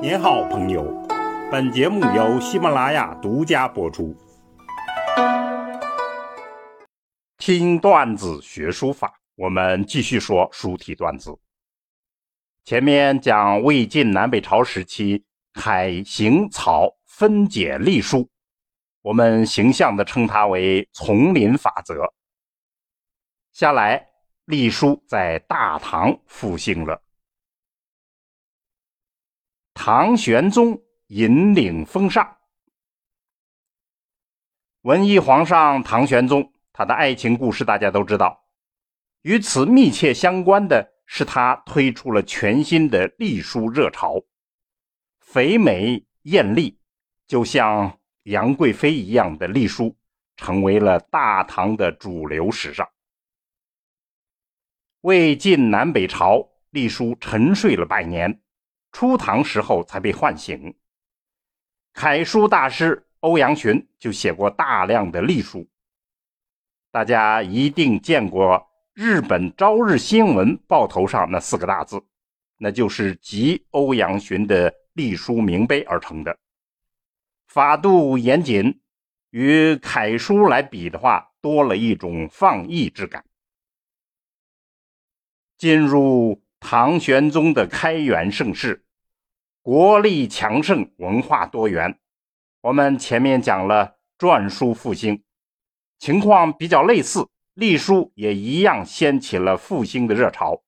您好，朋友。本节目由喜马拉雅独家播出。听段子学书法，我们继续说书体段子。前面讲魏晋南北朝时期楷、行、草分解隶书，我们形象的称它为丛林法则。下来，隶书在大唐复兴了。唐玄宗引领风尚，文艺皇上唐玄宗，他的爱情故事大家都知道。与此密切相关的是，他推出了全新的隶书热潮，肥美艳丽，就像杨贵妃一样的隶书，成为了大唐的主流时尚。魏晋南北朝隶书沉睡了百年。初唐时候才被唤醒。楷书大师欧阳询就写过大量的隶书，大家一定见过日本朝日新闻报头上那四个大字，那就是集欧阳询的隶书名碑而成的。法度严谨，与楷书来比的话，多了一种放逸之感。进入。唐玄宗的开元盛世，国力强盛，文化多元。我们前面讲了篆书复兴，情况比较类似，隶书也一样掀起了复兴的热潮。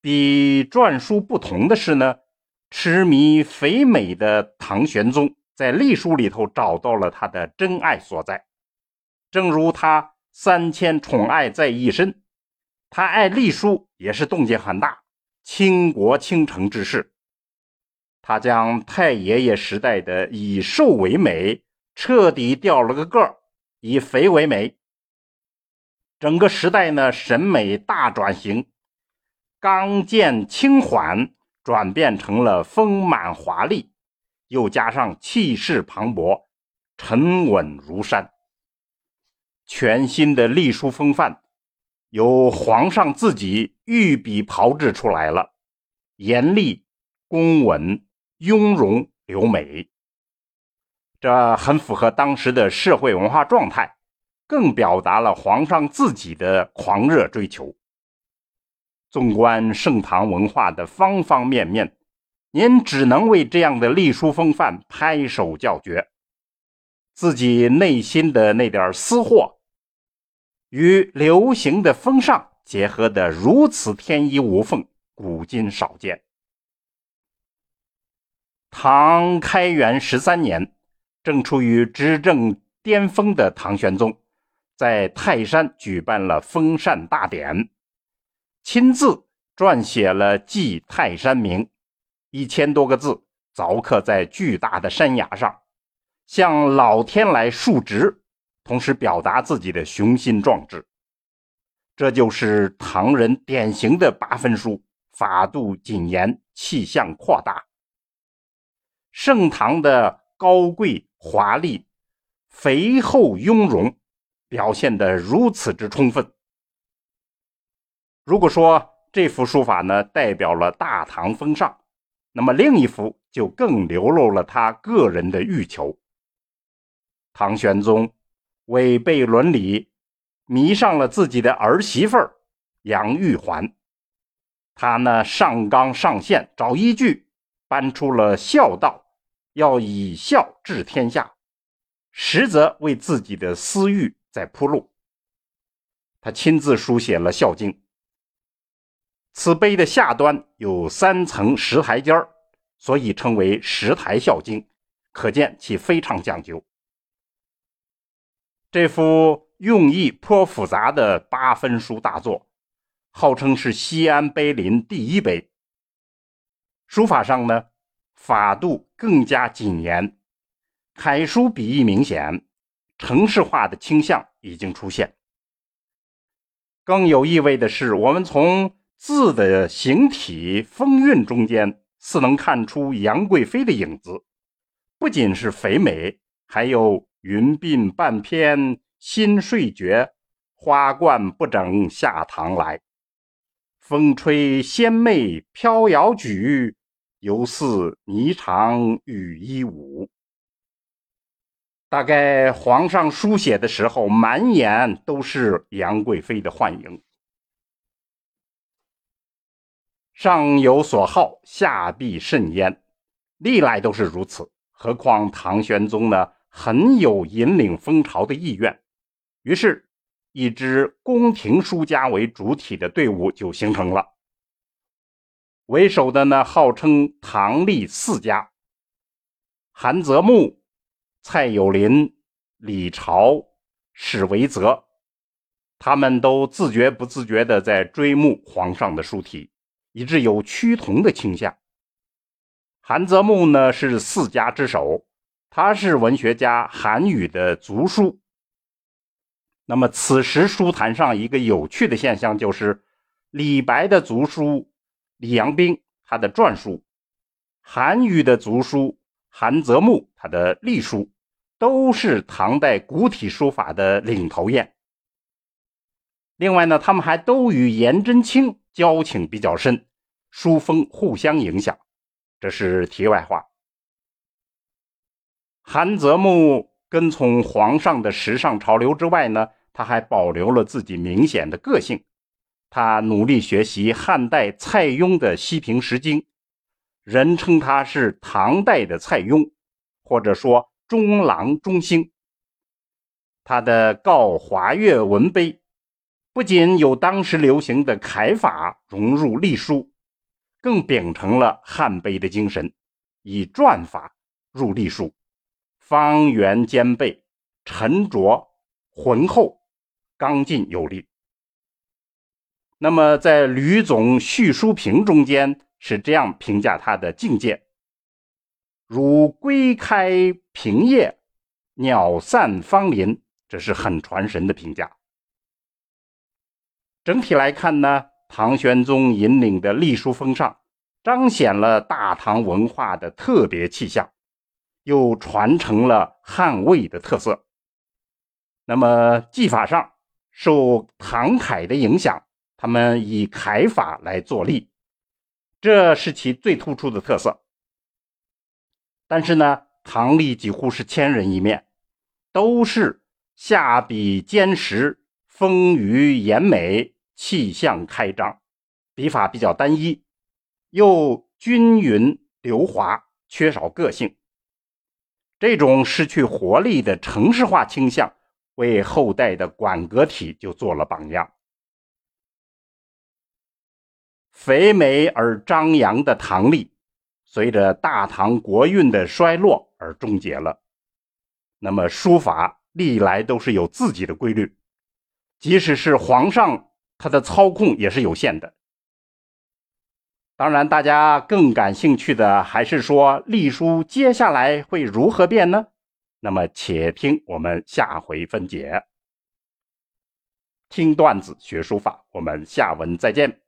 比篆书不同的是呢，痴迷肥美的唐玄宗在隶书里头找到了他的真爱所在，正如他三千宠爱在一身。他爱隶书也是动静很大，倾国倾城之势。他将太爷爷时代的以瘦为美彻底掉了个个儿，以肥为美。整个时代呢，审美大转型，刚健轻缓转变成了丰满华丽，又加上气势磅礴，沉稳如山。全新的隶书风范。由皇上自己御笔炮制出来了，严厉、公稳、雍容、流美，这很符合当时的社会文化状态，更表达了皇上自己的狂热追求。纵观盛唐文化的方方面面，您只能为这样的隶书风范拍手叫绝，自己内心的那点私货。与流行的风尚结合的如此天衣无缝，古今少见。唐开元十三年，正处于执政巅峰的唐玄宗，在泰山举办了封禅大典，亲自撰写了《祭泰山铭》，一千多个字，凿刻在巨大的山崖上，向老天来述职。同时表达自己的雄心壮志，这就是唐人典型的八分书，法度谨严，气象扩大。盛唐的高贵华丽、肥厚雍容，表现得如此之充分。如果说这幅书法呢代表了大唐风尚，那么另一幅就更流露了他个人的欲求。唐玄宗。违背伦理，迷上了自己的儿媳妇杨玉环。他呢上纲上线，找依据，搬出了孝道，要以孝治天下，实则为自己的私欲在铺路。他亲自书写了《孝经》，此碑的下端有三层石台阶所以称为石台孝经，可见其非常讲究。这幅用意颇复杂的八分书大作，号称是西安碑林第一碑。书法上呢，法度更加谨严，楷书笔意明显，城市化的倾向已经出现。更有意味的是，我们从字的形体风韵中间，似能看出杨贵妃的影子。不仅是肥美，还有。云鬓半偏新睡觉，花冠不整下堂来。风吹仙袂飘摇举，犹似霓裳羽衣舞。大概皇上书写的时候，满眼都是杨贵妃的幻影。上有所好，下必甚焉，历来都是如此。何况唐玄宗呢，很有引领风潮的意愿，于是，一支宫廷书家为主体的队伍就形成了。为首的呢，号称唐历四家：韩泽木。蔡有林、李朝、史维泽，他们都自觉不自觉地在追慕皇上的书体，以致有趋同的倾向。韩泽木呢是四家之首，他是文学家韩愈的族叔。那么此时书坛上一个有趣的现象就是，李白的族叔李阳冰他的篆书，韩愈的族叔韩泽穆他的隶书。都是唐代古体书法的领头雁。另外呢，他们还都与颜真卿交情比较深，书风互相影响。这是题外话。韩泽木跟从皇上的时尚潮流之外呢，他还保留了自己明显的个性。他努力学习汉代蔡邕的《西平石经》，人称他是唐代的蔡邕，或者说。中郎中兴，他的《告华岳文碑》不仅有当时流行的楷法融入隶书，更秉承了汉碑的精神，以篆法入隶书，方圆兼备，沉着浑厚，刚劲有力。那么，在吕总叙书评中间是这样评价他的境界。如归开平叶，鸟散芳林，这是很传神的评价。整体来看呢，唐玄宗引领的隶书风尚，彰显了大唐文化的特别气象，又传承了汉魏的特色。那么技法上，受唐楷的影响，他们以楷法来作隶，这是其最突出的特色。但是呢，唐隶几乎是千人一面，都是下笔坚实、丰腴严美、气象开张，笔法比较单一，又均匀流滑，缺少个性。这种失去活力的城市化倾向，为后代的馆阁体就做了榜样。肥美而张扬的唐历。随着大唐国运的衰落而终结了。那么书法历来都是有自己的规律，即使是皇上，他的操控也是有限的。当然，大家更感兴趣的还是说隶书接下来会如何变呢？那么，且听我们下回分解。听段子学书法，我们下文再见。